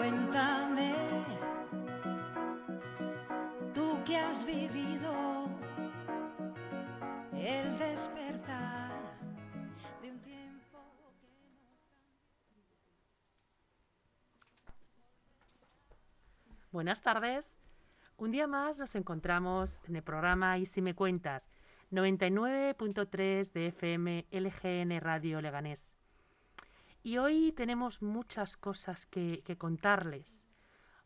Cuéntame, tú que has vivido el despertar de un tiempo que nos... Buenas tardes. Un día más nos encontramos en el programa Y si me cuentas, 99.3 de FM LGN Radio Leganés. Y hoy tenemos muchas cosas que, contarles.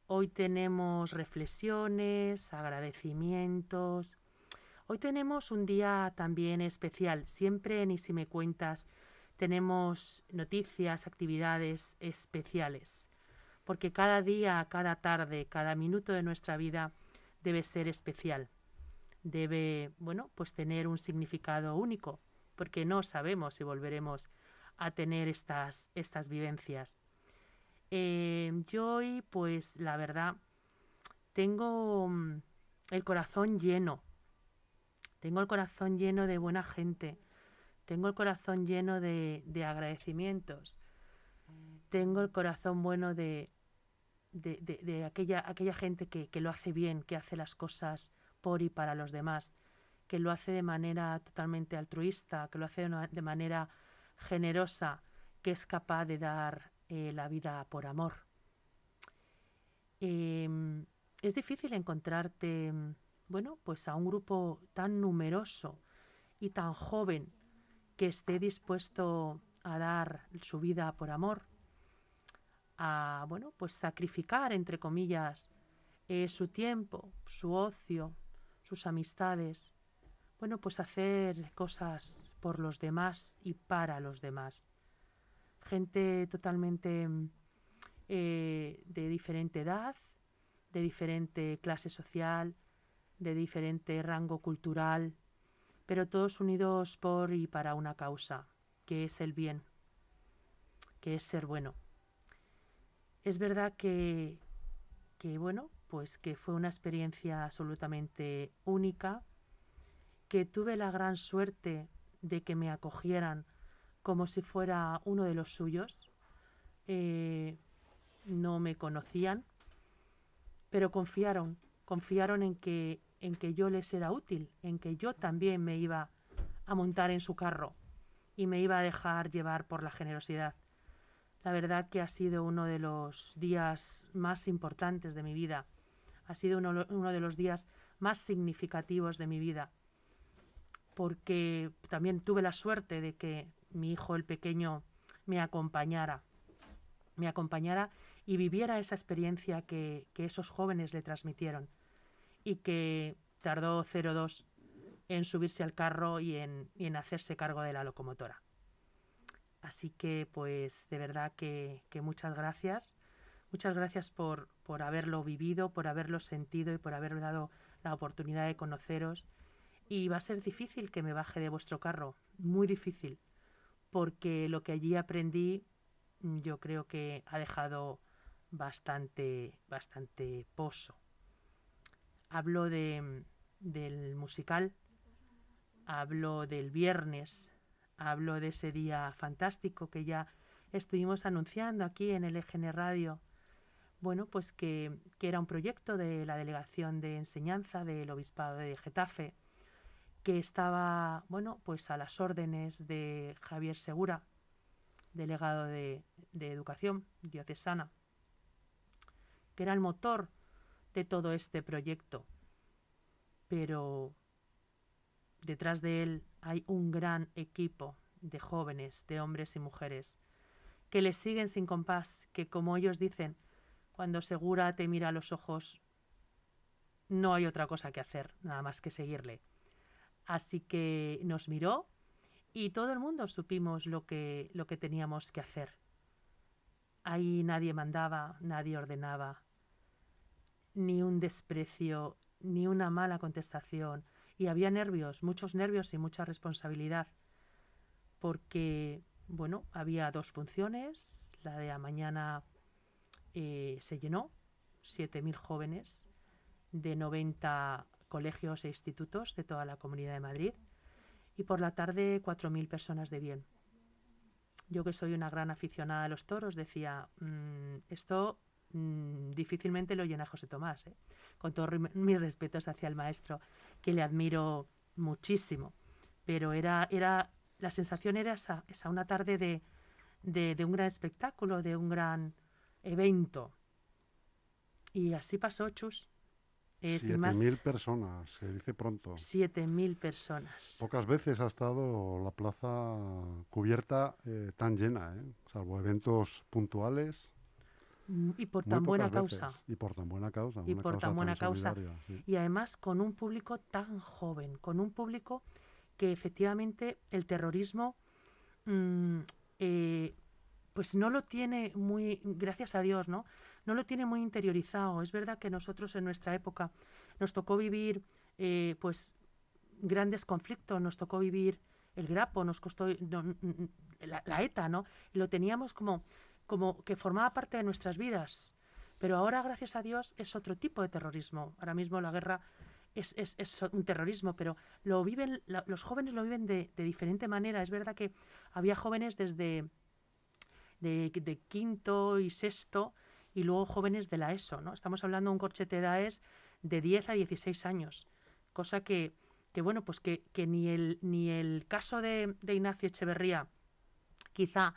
Hoy tenemos reflexiones, agradecimientos. Hoy tenemos un día también especial. Siempre en Y si me cuentas tenemos noticias, actividades especiales. Porque cada día, cada tarde, cada minuto de nuestra vida debe ser especial. Debe, bueno, pues tener un significado único, porque no sabemos si volveremos a tener estas, estas vivencias. Eh, yo hoy, pues la verdad, tengo mm, el corazón lleno. Tengo el corazón lleno de buena gente. Tengo el corazón lleno de, de agradecimientos. Tengo el corazón bueno de, de, de, de aquella, aquella gente que, que, lo hace bien, que hace las cosas por y para los demás, que lo hace de manera totalmente altruista, que lo hace de manera generosa, que es capaz de dar eh, la vida por amor. Eh, es difícil encontrarte, bueno, pues a un grupo tan numeroso y tan joven que esté dispuesto a dar su vida por amor, a, bueno, pues sacrificar, entre comillas, eh, su tiempo, su ocio, sus amistades, bueno, pues hacer cosas por los demás y para los demás. Gente totalmente eh, de diferente edad, de diferente clase social, de diferente rango cultural, pero todos unidos por y para una causa, que es el bien, que es ser bueno. Es verdad que, que bueno, pues que fue una experiencia absolutamente única, que tuve la gran suerte de que me acogieran como si fuera uno de los suyos. Eh, no me conocían, pero confiaron, confiaron en que, en que yo les era útil, en que yo también me iba a montar en su carro y me iba a dejar llevar por la generosidad. La verdad que ha sido uno de los días más importantes de mi vida, ha sido uno, uno de los días más significativos de mi vida porque también tuve la suerte de que mi hijo el pequeño me acompañara, me acompañara y viviera esa experiencia que, que esos jóvenes le transmitieron y que tardó 02 en subirse al carro y en, en, hacerse cargo de la locomotora. Así que pues de verdad que, que muchas gracias, muchas gracias por, por haberlo vivido, por haberlo sentido y por haberme dado la oportunidad de conoceros y va a ser difícil que me baje de vuestro carro, muy difícil, porque lo que allí aprendí mm, yo creo que ha dejado bastante, bastante pozo. Hablo de, mm, del musical, hablo del viernes, hablo de ese día fantástico que ya estuvimos anunciando aquí en el EGN Radio. Bueno, pues que, que era un proyecto de la Delegación de Enseñanza del Obispado de Getafe, que estaba, bueno, pues a las órdenes de Javier Segura, delegado de, de Educación diocesana, que era el motor de todo este proyecto. Pero detrás de él hay un gran equipo de jóvenes, de hombres y mujeres, que le siguen sin compás, que como ellos dicen, cuando Segura te mira a los ojos, no hay otra cosa que hacer, nada más que seguirle. Así que nos miró y todo el mundo supimos lo que, lo que teníamos que hacer. Ahí nadie mandaba, nadie ordenaba, ni un desprecio, ni una mala contestación. Y había nervios, muchos nervios y mucha responsabilidad, porque, bueno, había dos funciones. La de la mañana eh, se llenó, 7.000 jóvenes de 90 colegios e institutos de toda la Comunidad de Madrid y por la tarde 4.000 personas de bien. Yo que soy una gran aficionada a los toros decía, mmm, esto mm, difícilmente lo llena José Tomás, ¿eh? con todos mis respetos hacia el maestro, que le admiro muchísimo. Pero era, era la sensación era esa, esa una tarde de, de, de un gran espectáculo, de un gran evento. Y así pasó, Chus. Eh, sin más, 7.000 personas, se dice pronto. 7.000 personas. Pocas veces ha estado la plaza cubierta eh, tan llena, ¿eh? salvo eventos puntuales. Mm, Y por tan buena veces. causa. Y por tan buena causa. Y por causa tan buena causa. sí. Y además con un público tan joven, con un público que efectivamente el terrorismo mm, eh, pues no lo tiene muy, gracias a Dios, ¿no? No lo tiene muy interiorizado. Es verdad que nosotros en nuestra época nos tocó vivir eh, pues grandes conflictos, nos tocó vivir el grapo, nos costó la, ETA, ¿no? Y lo teníamos como, como que formaba parte de nuestras vidas. Pero ahora, gracias a Dios, es otro tipo de terrorismo. Ahora mismo la guerra es, es- es un terrorismo, pero lo viven, la- los jóvenes lo viven de, de diferente manera. Es verdad que había jóvenes desde de, de quinto y sexto y luego jóvenes de la ESO, ¿no? Estamos hablando de un corchete de edades de 10 a 16 años, cosa que, que bueno, pues que, que ni, el, ni el caso de, de Ignacio Echeverría quizá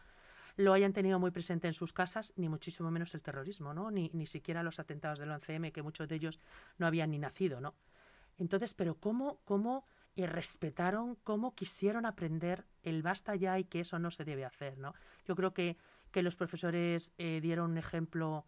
lo hayan tenido muy presente en sus casas, ni muchísimo menos el terrorismo, ¿no? Ni, ni siquiera los atentados del 11M, que muchos de ellos no habían ni nacido, ¿no? Entonces, pero ¿cómo, cómo eh, respetaron, cómo quisieron aprender el basta ya y que eso no se debe hacer, ¿no? Yo creo que, que los profesores eh, dieron un ejemplo,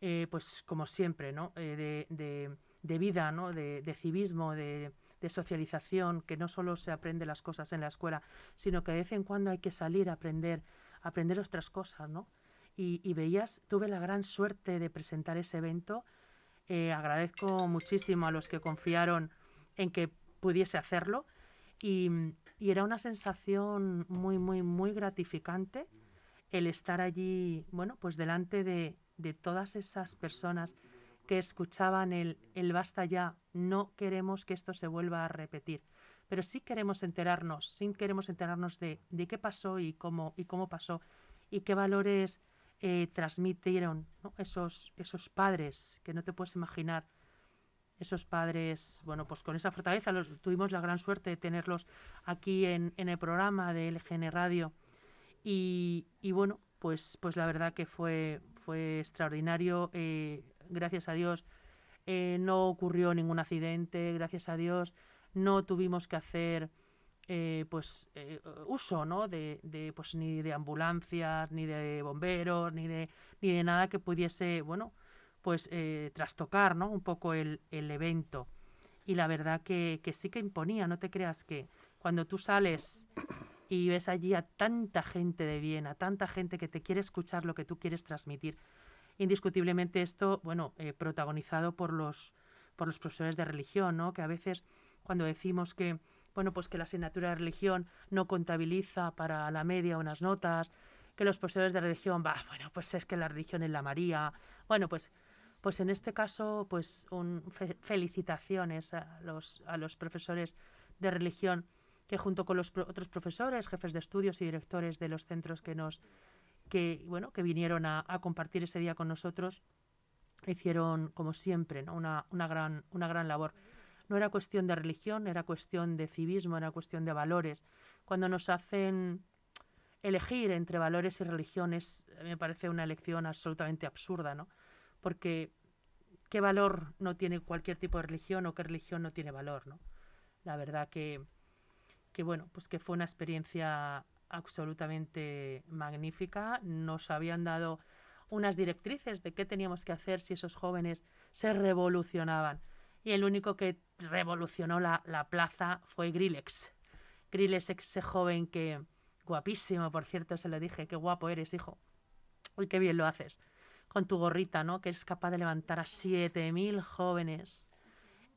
eh, pues como siempre, ¿no? Eh, de, de- de vida, ¿no? De, de civismo, de, socialización, que no solo se aprende las cosas en la escuela, sino que de vez en cuando hay que salir a aprender, a aprender otras cosas, ¿no? Y, y veías, tuve la gran suerte de presentar ese evento. Eh, agradezco muchísimo a los que confiaron en que pudiese hacerlo. Y, y era una sensación muy, muy, muy gratificante el estar allí, bueno, pues delante de, de todas esas personas que escuchaban el, el basta ya, no queremos que esto se vuelva a repetir, pero sí queremos enterarnos, sí queremos enterarnos de, de qué pasó y cómo, y cómo pasó y qué valores eh, transmitieron esos, esos padres que no te puedes imaginar. Esos padres, bueno, pues con esa fortaleza tuvimos la gran suerte de tenerlos aquí en, en el programa de LGN Radio. Y, bueno, pues, pues la verdad que fue, fue extraordinario. eh, gracias a Dios eh, no ocurrió ningún accidente, gracias a Dios no tuvimos que hacer eh, pues eh, uso ¿no? de, de, pues ni de ambulancias, ni de bomberos, ni de, ni de nada que pudiese, bueno, pues eh, trastocar ¿no? un poco el, el evento. Y la verdad que, que sí que imponía, no te creas que cuando tú sales y ves allí a tanta gente de bien, a tanta gente que te quiere escuchar lo que tú quieres transmitir. Indiscutiblemente esto, bueno, eh, protagonizado por los, por los profesores de religión, ¿no? Que a veces cuando decimos que, bueno, pues que la asignatura de religión no contabiliza para la media unas notas, que los profesores de religión, va, bueno, pues es que la religión es la María. Bueno, pues, pues en este caso, pues felicitaciones a los, a los profesores de religión que junto con los otros profesores, jefes de estudios y directores de los centros que nos que bueno que vinieron a, a compartir ese día con nosotros hicieron como siempre ¿no? una, una gran una gran labor. No era cuestión de religión era cuestión de civismo era cuestión de valores. Cuando nos hacen elegir entre valores y religiones me parece una elección absolutamente absurda no porque qué valor no tiene cualquier tipo de religión o qué religión no tiene valor no la verdad que que bueno, pues que fue una experiencia absolutamente magnífica. Nos habían dado unas directrices de qué teníamos que hacer si esos jóvenes se revolucionaban. Y el único que revolucionó la, la plaza fue Grillex. Grillex, ese joven que, guapísimo, por cierto, se lo dije, qué guapo eres, hijo. Uy, qué bien lo haces. Con tu gorrita, ¿no? Que eres capaz de levantar a 7.000 jóvenes.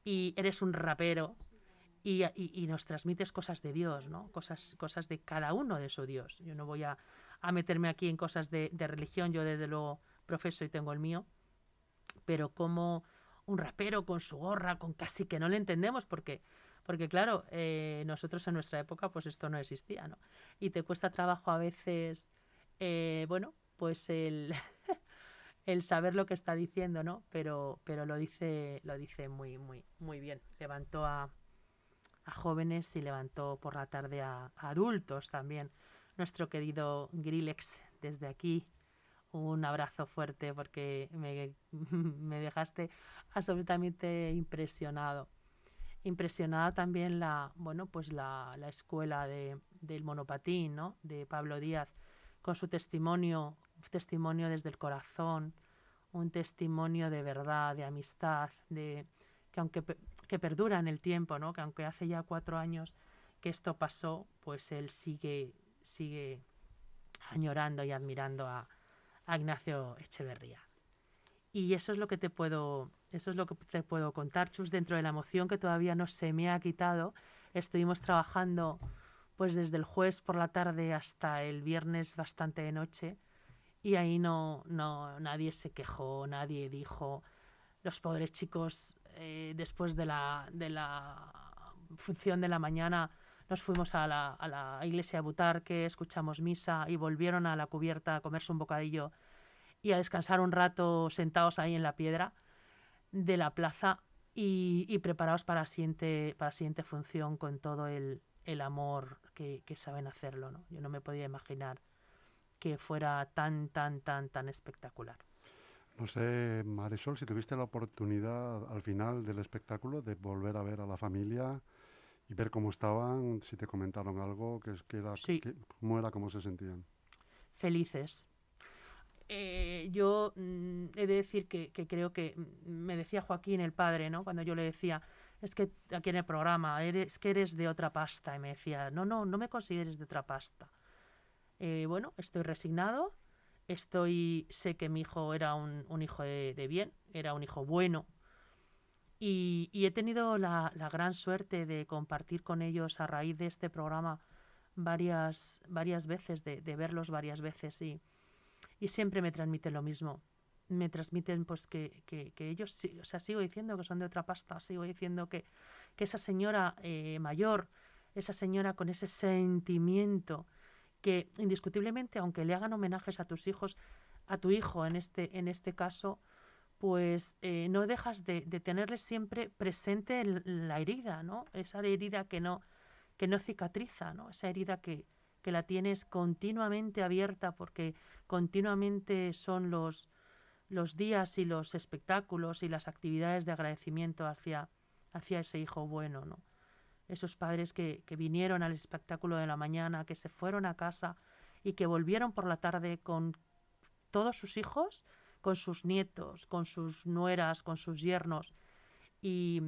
Y eres un rapero y, nos transmites cosas de Dios, ¿no? Cosas, cosas de cada uno de su Dios. Yo no voy a, meterme aquí en cosas de, de religión, yo desde luego profeso y tengo el mío, pero como un rapero con su gorra, con casi que no le entendemos, porque, porque claro, eh, nosotros en nuestra época pues esto no existía, ¿no? Y te cuesta trabajo a veces, eh, bueno, pues el, el saber lo que está diciendo, ¿no? Pero, pero lo dice, lo dice muy, muy, muy bien. Levantó a, jóvenes y levantó por la tarde a, a adultos también. Nuestro querido Grillex, desde aquí, un abrazo fuerte porque me, me dejaste absolutamente impresionado. Impresionada también la, bueno, pues la, la escuela de, del monopatín, ¿no? De Pablo Díaz, con su testimonio, testimonio desde el corazón, un testimonio de verdad, de amistad, de que aunque que perdura en el tiempo, ¿no? Que aunque hace ya cuatro años que esto pasó, pues él sigue, sigue añorando y admirando a, a Ignacio Echeverría. Y eso es lo que te puedo, eso es lo que te puedo contar, Chus, dentro de la emoción que todavía no se me ha quitado. Estuvimos trabajando pues desde el jueves por la tarde hasta el viernes bastante de noche y ahí no, no nadie se quejó, nadie dijo los pobres chicos eh, después de la, de la función de la mañana nos fuimos a la, a la iglesia de Butarque, escuchamos misa y volvieron a la cubierta a comerse un bocadillo y a descansar un rato sentados ahí en la piedra de la plaza y, y preparados para la, siguiente, para siguiente función con todo el, el amor que, que, saben hacerlo. ¿no? Yo no me podía imaginar que fuera tan, tan, tan, tan espectacular. No sé, Marisol, si tuviste la oportunidad al final del espectáculo de volver a ver a la familia y ver cómo estaban, si te comentaron algo, que, que era, Sí. que- cómo era, cómo se sentían. felices. Eh, yo mm, he de decir que, que creo que me decía Joaquín, el padre, ¿no? Cuando yo le decía, es que aquí en el programa, eres que eres de otra pasta. Y me decía, no, no, no me consideres de otra pasta. Eh, bueno, estoy resignado, estoy, sé que mi hijo era un, un hijo de, bien, era un hijo bueno. Y, he tenido la, la gran suerte de compartir con ellos a raíz de este programa varias, varias veces, de, verlos varias veces y, y siempre me transmiten lo mismo. Me transmiten pues que, que, que ellos, o sea, sigo diciendo que son de otra pasta, sigo diciendo que, que esa señora eh, mayor, esa señora con ese sentimiento que indiscutiblemente, aunque le hagan homenajes a tus hijos, a tu hijo en este, en este caso, pues eh, no dejas de, tenerle siempre presente la herida, ¿no? Esa herida que no, que no cicatriza, ¿no? Esa herida que, que la tienes continuamente abierta porque continuamente son los, los días y los espectáculos y las actividades de agradecimiento hacia, hacia ese hijo bueno, ¿no? Esos padres que, que vinieron al espectáculo de la mañana, que se fueron a casa y que volvieron por la tarde con todos sus hijos, con sus nietos, con sus nueras, con sus yernos. Y,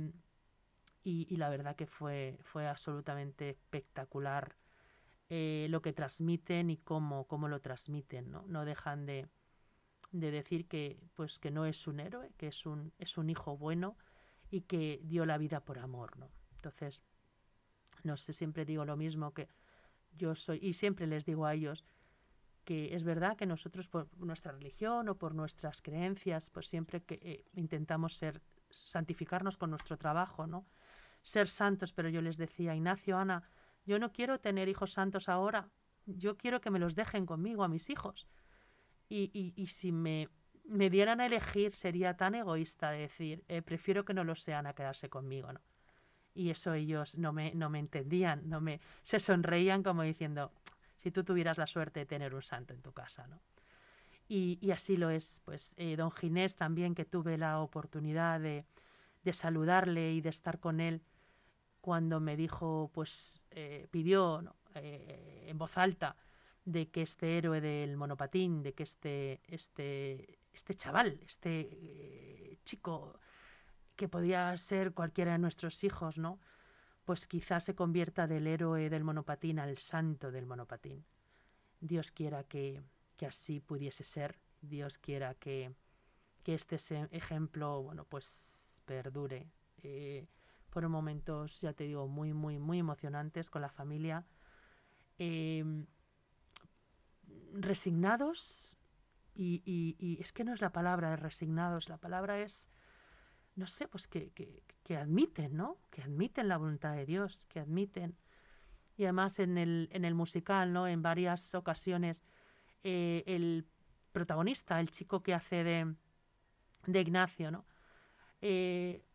y, la verdad que fue, fue absolutamente espectacular eh, lo que transmiten y cómo, cómo lo transmiten. ¿no? no dejan de, de decir que, pues, que no es un héroe, que es un, es un hijo bueno y que dio la vida por amor. ¿no? Entonces, no sé, siempre digo lo mismo que yo soy, y siempre les digo a ellos, que es verdad que nosotros por nuestra religión o por nuestras creencias, pues siempre que eh, intentamos ser santificarnos con nuestro trabajo, ¿no? Ser santos, pero yo les decía, Ignacio, Ana, yo no quiero tener hijos santos ahora, yo quiero que me los dejen conmigo a mis hijos. Y, y, y si me, me dieran a elegir, sería tan egoísta de decir, eh, prefiero que no lo sean a quedarse conmigo, ¿no? Y eso ellos no me, no me entendían, no me, se sonreían como diciendo, si tú tuvieras la suerte de tener un santo en tu casa, ¿no? Y, y así lo es, pues eh, don Ginés también, que tuve la oportunidad de, de, saludarle y de estar con él cuando me dijo, pues eh, pidió eh, en voz alta de que este héroe del monopatín, de que este, este, este chaval, este chico que podía ser cualquiera de nuestros hijos, ¿no? pues quizás se convierta del héroe del monopatín al santo del monopatín. Dios quiera que, que así pudiese ser, Dios quiera que, que este ejemplo, bueno, pues perdure. Eh, fueron momentos, ya te digo, muy, muy, muy emocionantes con la familia. Eh, resignados, y, y, y, es que no es la palabra resignados, la palabra es, no sé, pues que, que, admiten, ¿no? Que admiten la voluntad de Dios, que admiten. Y además en el, en el musical, ¿no? En varias ocasiones, eh, el, protagonista, el chico que hace de, de Ignacio, ¿no? Eh,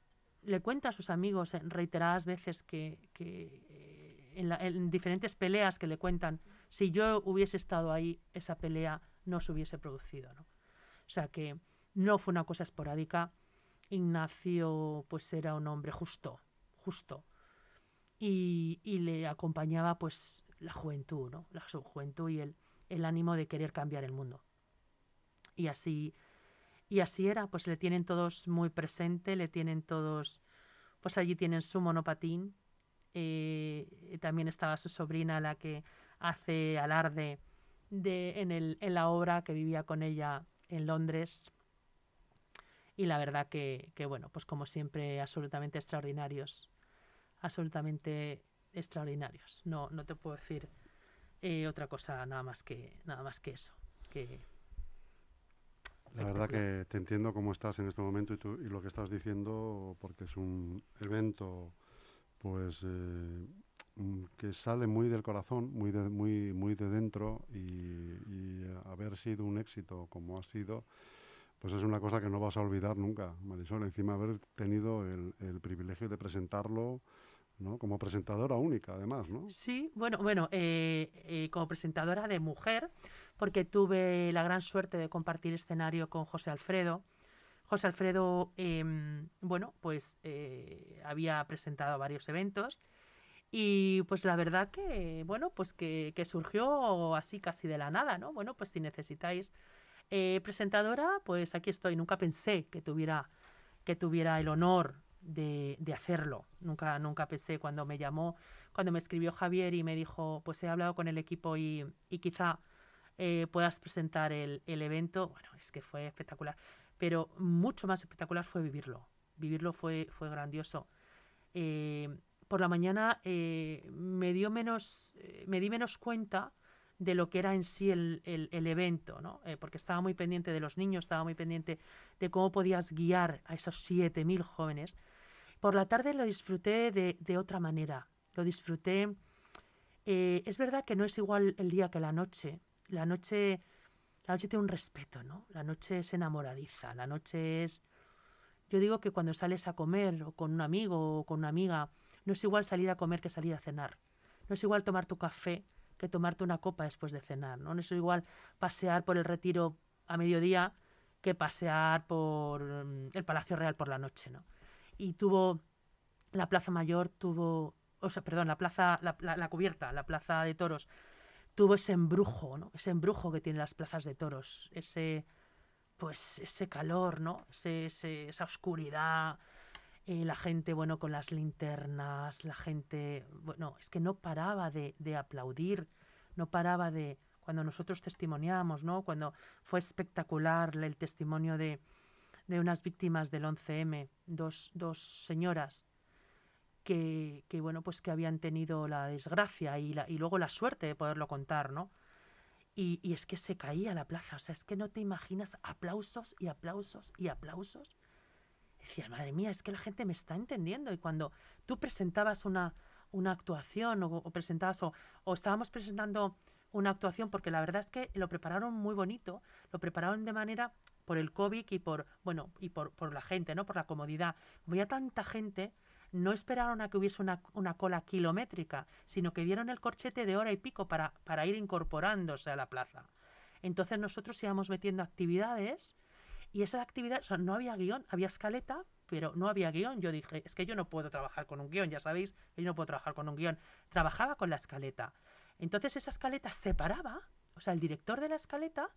le cuenta a sus amigos en reiteradas veces que, que eh, en, en diferentes peleas que le cuentan, si yo hubiese estado ahí, esa pelea no se hubiese producido, ¿no? O sea que no fue una cosa esporádica. Ignacio, pues era un hombre justo, justo. Y, y le acompañaba, pues, la juventud, ¿no? La juventud y el, el ánimo de querer cambiar el mundo. Y así, y así era, pues le tienen todos muy presente, le tienen todos, pues allí tienen su monopatín. eh, también estaba su sobrina, la que hace alarde de, en, el, en la obra que vivía con ella en Londres. Y la verdad que, que, bueno, pues como siempre, absolutamente extraordinarios. Absolutamente extraordinarios. No, no te puedo decir eh, otra cosa nada más que, nada más que eso. La verdad que te entiendo cómo estás en este momento y, tú- y lo que estás diciendo, porque es un evento pues eh, mm, que sale muy del corazón, muy de, muy, muy de dentro y, y, eh, haber sido un éxito como ha sido, pues es una cosa que no vas a olvidar nunca, Marisol. Encima haber tenido el, privilegio de presentarlo como presentadora única, además, ¿no? Sí, bueno, bueno, eh, eh, como presentadora de mujer, porque tuve la gran suerte de compartir escenario con José Alfredo. José Alfredo, em, bueno, pues eh, había presentado varios eventos y pues la verdad que, bueno, pues que surgió así casi de la nada, ¿no? Bueno, pues si necesitáis eh, presentadora, pues aquí estoy. Nunca pensé que tuviera, que tuviera el honor de, de hacerlo. Nunca, nunca pensé cuando me llamó, cuando me escribió Javier y me dijo, pues he hablado con el equipo y, y quizá eh, puedas presentar el, el evento. Bueno, es que fue espectacular. Pero mucho más espectacular fue vivirlo. Vivirlo fue, fue grandioso. Eh, por la mañana me dio menos, me di menos cuenta de lo que era en sí el, el- el evento, ¿no? Eh, porque estaba muy pendiente de los niños, estaba muy pendiente de cómo podías guiar a esos 7.000 jóvenes. Por la tarde lo disfruté de, de otra manera. Lo disfruté. eh, es verdad que no es igual el día que la noche. La noche, la noche tiene un respeto, ¿no? La noche es enamoradiza. La noche es. Yo digo que cuando sales a comer o con un amigo o con una amiga, no es igual salir a comer que salir a cenar. No es igual tomar tu café que tomarte una copa después de cenar, ¿no? No es igual pasear por el retiro a mediodía que pasear por mm, el Palacio Real por la noche, ¿no? Y tuvo la Plaza Mayor tuvo, o sea, perdón, la plaza, la, la- la cubierta, la Plaza de Toros, tuvo ese embrujo, ¿no? Ese embrujo que tienen las plazas de toros, ese, pues, ese calor, ¿no? Ese, ese- esa oscuridad, eh, la gente, bueno, con las linternas, la gente, bueno, es que no paraba de, de aplaudir, no paraba de, cuando nosotros testimoniamos, ¿no? Cuando fue espectacular el testimonio de, de unas víctimas del 11M, dos, dos señoras que, que, bueno, pues que habían tenido la desgracia y, la, y luego la suerte de poderlo contar, ¿no? Y, y es que se caía la plaza, o sea, es que no te imaginas aplausos y aplausos y aplausos. Decía, madre mía, es que la gente me está entendiendo. Y cuando tú presentabas una, una actuación o, o presentabas o, estábamos presentando una actuación, porque la verdad es que lo prepararon muy bonito, lo prepararon de manera por el COVID y por, bueno, y por, por la gente, ¿no? Por la comodidad. Como había tanta gente, no esperaron a que hubiese una, una cola kilométrica, sino que dieron el corchete de hora y pico para, para ir incorporándose a la plaza. Entonces nosotros íbamos metiendo actividades y esas actividades, o sea, no había guion, había escaleta, pero no había guion. Yo dije, es que yo no puedo trabajar con un guion, ya sabéis, yo no puedo trabajar con un guion. Trabajaba con la escaleta. Entonces esa escaleta se paraba, o sea, el director de la escaleta,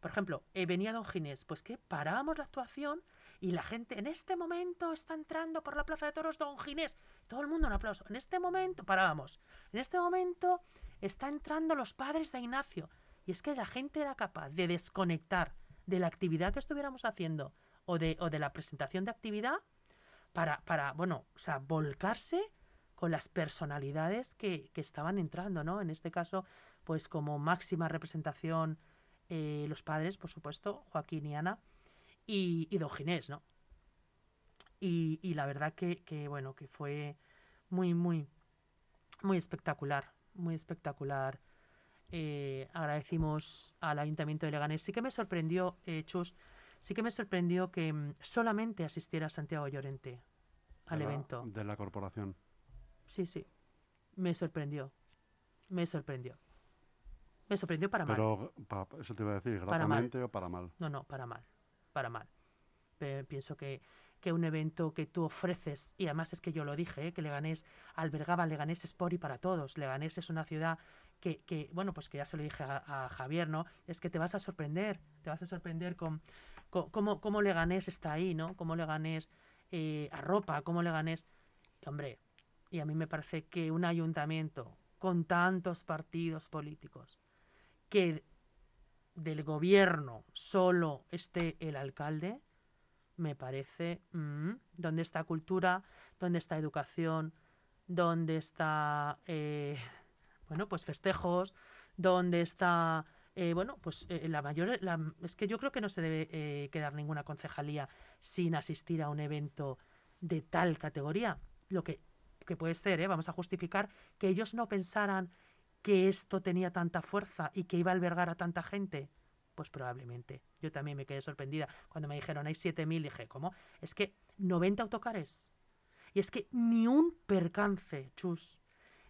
por ejemplo, eh, venía Don Ginés, pues que parábamos la actuación y la gente, en este momento está entrando por la Plaza de Toros Don Ginés. Todo el mundo un aplauso. En este momento, parábamos. En este momento está entrando los padres de Ignacio. Y es que la gente era capaz de desconectar de la actividad que estuviéramos haciendo o de, o de la presentación de actividad para, para, bueno, o sea, volcarse con las personalidades que, que estaban entrando, ¿no? En este caso, pues como máxima representación eh, los padres, por supuesto, Joaquín y Ana, y, y Don Ginés, ¿no? Y, y la verdad que, que, bueno, que fue muy, muy, muy espectacular, muy espectacular eh, agradecimos al Ayuntamiento de Leganés. Sí que me sorprendió, eh, Chus, sí que me sorprendió que mm, solamente asistiera Santiago Llorente al de la- evento. de la corporación. Sí, sí. Me sorprendió. Me sorprendió. Me sorprendió para mal. Pero eso te iba a decir, Para gratamente o para mal. No, no, para mal. Para mal. Pe- pienso que, que un evento que tú ofreces, y además es que yo lo dije, ¿eh? que Leganés albergaba Leganés Sport y para todos. Leganés es una ciudad que, que, bueno, pues que ya se lo dije a, Javier, ¿no? Es que te vas a sorprender, te vas a sorprender con, con cómo, cómo Leganés está ahí, ¿no? Cómo Leganés eh, arropa, cómo Leganés... Hombre, y a mí me parece que un ayuntamiento con tantos partidos políticos, que del gobierno solo esté el alcalde, me parece, mm, ¿dónde está cultura? ¿Dónde está educación? ¿Dónde está, eh, bueno, pues festejos? ¿Dónde está, eh, bueno, pues eh, la mayor, es que yo creo que no se debe eh, quedar ninguna concejalía sin asistir a un evento de tal categoría. Lo que, que puede ser, vamos a justificar que ellos no pensaran que esto tenía tanta fuerza y que iba a albergar a tanta gente? Pues probablemente. Yo también me quedé sorprendida. Cuando me dijeron hay 7.000, dije, ¿cómo? Es que 90 autocares. Y es que ni un percance, chus.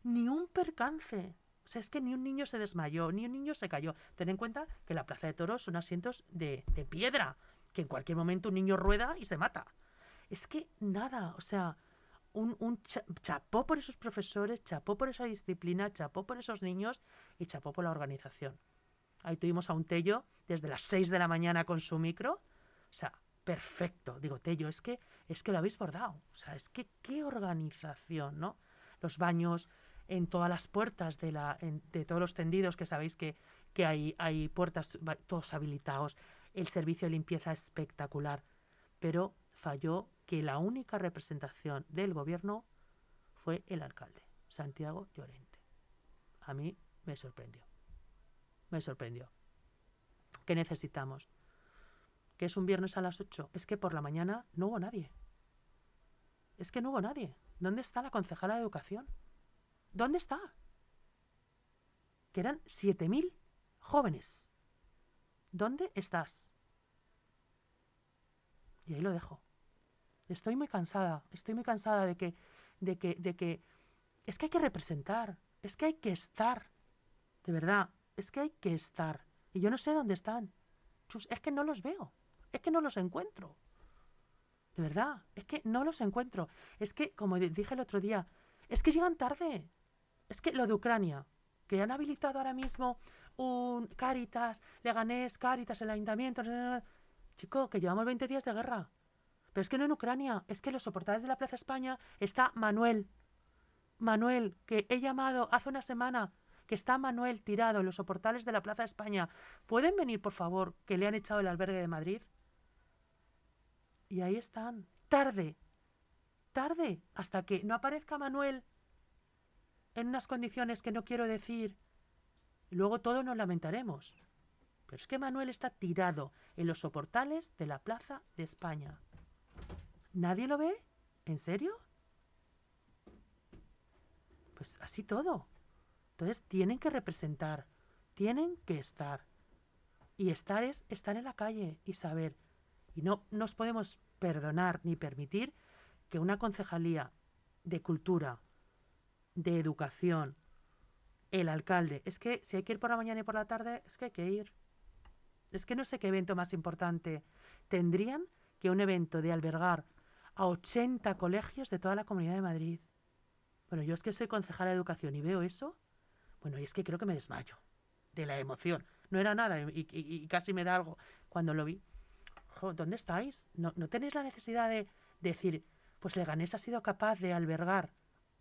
Ni un percance. O sea, es que ni un niño se desmayó, ni un niño se cayó. Ten en cuenta que la Plaza de Toros son asientos de, de piedra, que en cualquier momento un niño rueda y se mata. Es que nada, o sea, un, un cha- chapó por esos profesores, chapó por esa disciplina, chapó por esos niños y chapó por la organización. Ahí tuvimos a un Tello desde las 6 de la mañana con su micro. O sea, perfecto. Digo, Tello, es que, es que lo habéis bordado. O sea, es que qué organización, ¿no? Los baños en todas las puertas de, la, en- de todos los tendidos, que sabéis que, que hay, hay puertas todos habilitados. El servicio de limpieza espectacular. Pero falló que la única representación del gobierno fue el alcalde, Santiago Llorente. A mí me sorprendió. Me sorprendió. ¿Qué necesitamos? ¿Que es un viernes a las 8? Es que por la mañana no hubo nadie. Es que no hubo nadie. ¿Dónde está la concejala de educación? ¿Dónde está? Que eran 7.000 jóvenes. ¿Dónde estás? Y ahí lo dejo. Estoy muy cansada, estoy muy cansada de que, de que, de que, es que hay que representar, es que hay que estar, de verdad, es que hay que estar. Y yo no sé dónde están. Es que no los veo, es que no los encuentro. De verdad, es que no los encuentro. Es que, como di- dije el otro día, es que llegan tarde. Es que lo de Ucrania, que han habilitado ahora mismo un Cáritas, Leganés, Cáritas, el ayuntamiento. Chico, que llevamos 20 días de guerra. Pero es que no en Ucrania, es que en los soportales de la Plaza España está Manuel. Manuel, que he llamado hace una semana, que está Manuel tirado en los soportales de la Plaza España. ¿Pueden venir, por favor, que le han echado el albergue de Madrid? Y ahí están, tarde, tarde, hasta que no aparezca Manuel en unas condiciones que no quiero decir. Luego todos nos lamentaremos. Pero es que Manuel está tirado en los soportales de la Plaza de España. ¿Nadie lo ve? ¿En serio? Pues así todo. Entonces tienen que representar, tienen que estar. Y estar es estar en la calle y saber. Y no nos podemos perdonar ni permitir que una concejalía de cultura, de educación, el alcalde, es que si hay que ir por la mañana y por la tarde, es que hay que ir. Es que no sé qué evento más importante tendrían que un evento de albergar a 80 colegios de toda la Comunidad de Madrid. Bueno, yo es que soy concejala de educación y veo eso, bueno, y es que creo que me desmayo de la emoción. No era nada y, casi me da algo cuando lo vi. ¿Dónde estáis? ¿No, no tenéis la necesidad de decir, pues Leganés ha sido capaz de albergar,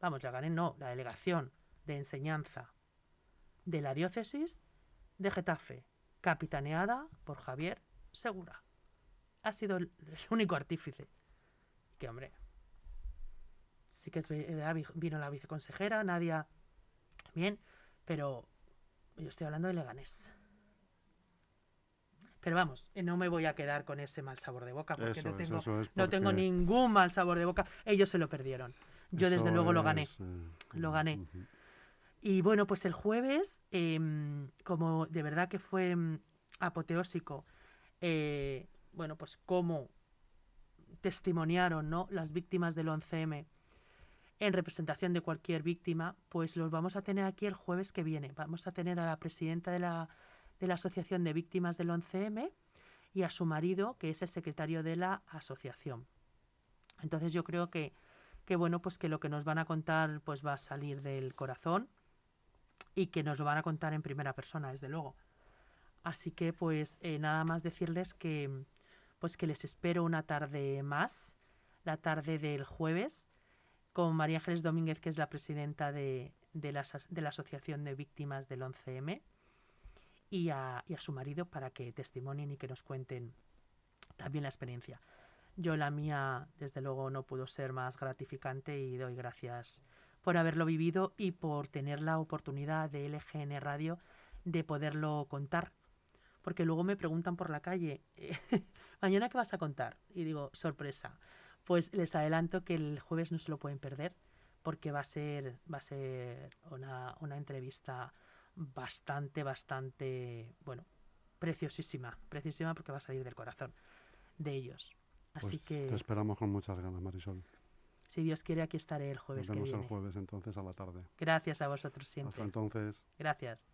vamos, Leganés no, la delegación de enseñanza de la diócesis de Getafe, capitaneada por Javier Segura. Ha sido el, único artífice. Que hombre, sí que es vi- vino la viceconsejera, Nadia, bien, pero yo estoy hablando de Leganés. Pero vamos, eh, no me voy a quedar con ese mal sabor de boca, porque Eso no tengo, eso es no tengo porque ningún mal sabor de boca. Ellos se lo perdieron. Yo desde luego lo gané. eh, Lo gané. Y bueno, pues el jueves, em, como de verdad que fue mm, apoteósico, eh, bueno, pues cómo testimoniaron ¿no? las víctimas del 11M en representación de cualquier víctima, pues los vamos a tener aquí el jueves que viene. Vamos a tener a la presidenta de la, de la Asociación de Víctimas del 11M y a su marido, que es el secretario de la asociación. Entonces yo creo que, que bueno, pues que lo que nos van a contar pues va a salir del corazón y que nos lo van a contar en primera persona, desde luego. Así que pues eh, nada más decirles que pues que les espero una tarde más, la tarde del jueves, con María Ángeles Domínguez, que es la presidenta de, de, la, de la Asociación de Víctimas del 11M, y a, y a, su marido para que testimonien y que nos cuenten también la experiencia. Yo la mía, desde luego, no pudo ser más gratificante y doy gracias por haberlo vivido y por tener la oportunidad de LGN Radio de poderlo contar. Porque luego me preguntan por la calle, mañana qué vas a contar? Y digo, sorpresa. Pues les adelanto que el jueves no se lo pueden perder porque va a ser, va a ser una, una entrevista bastante, bastante, bueno, preciosísima, preciosísima porque va a salir del corazón de ellos. Así Pues que, te esperamos con muchas ganas, Marisol. si Dios quiere, aquí estaré el jueves Nos que vemos el viene. jueves entonces a la tarde. Gracias a vosotros Hasta siempre. entonces. Gracias.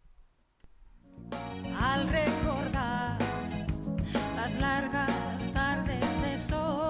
al recordar las largas tardes de sol.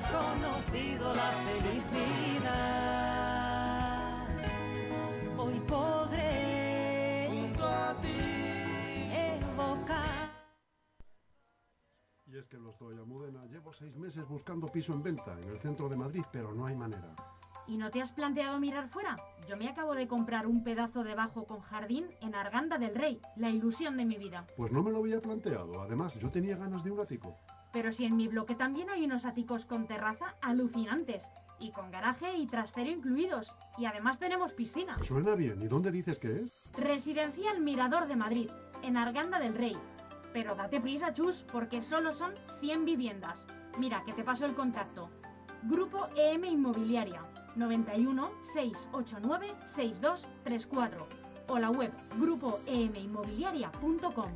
Has conocido la felicidad. Hoy podré Junto a ti. evocar. Y es que lo estoy, Almudena. Llevo seis meses buscando piso en venta en el centro de Madrid, pero no hay manera. ¿Y no te has planteado mirar fuera? Yo me acabo de comprar un pedazo de bajo con jardín en Arganda del Rey, la ilusión de mi vida. Pues no me lo había planteado. Además, yo tenía ganas de un ático. Pero si en mi bloque también hay unos áticos con terraza alucinantes, y con garaje y trastero incluidos, y además tenemos piscina. Suena bien. ¿Y dónde dices que es? Residencial Mirador de Madrid, en Arganda del Rey. Pero date prisa, chus, porque solo son 100 viviendas. Mira, que te paso el contacto. Grupo EM Inmobiliaria, 91 689 6234. O la web grupoeminmobiliaria.com.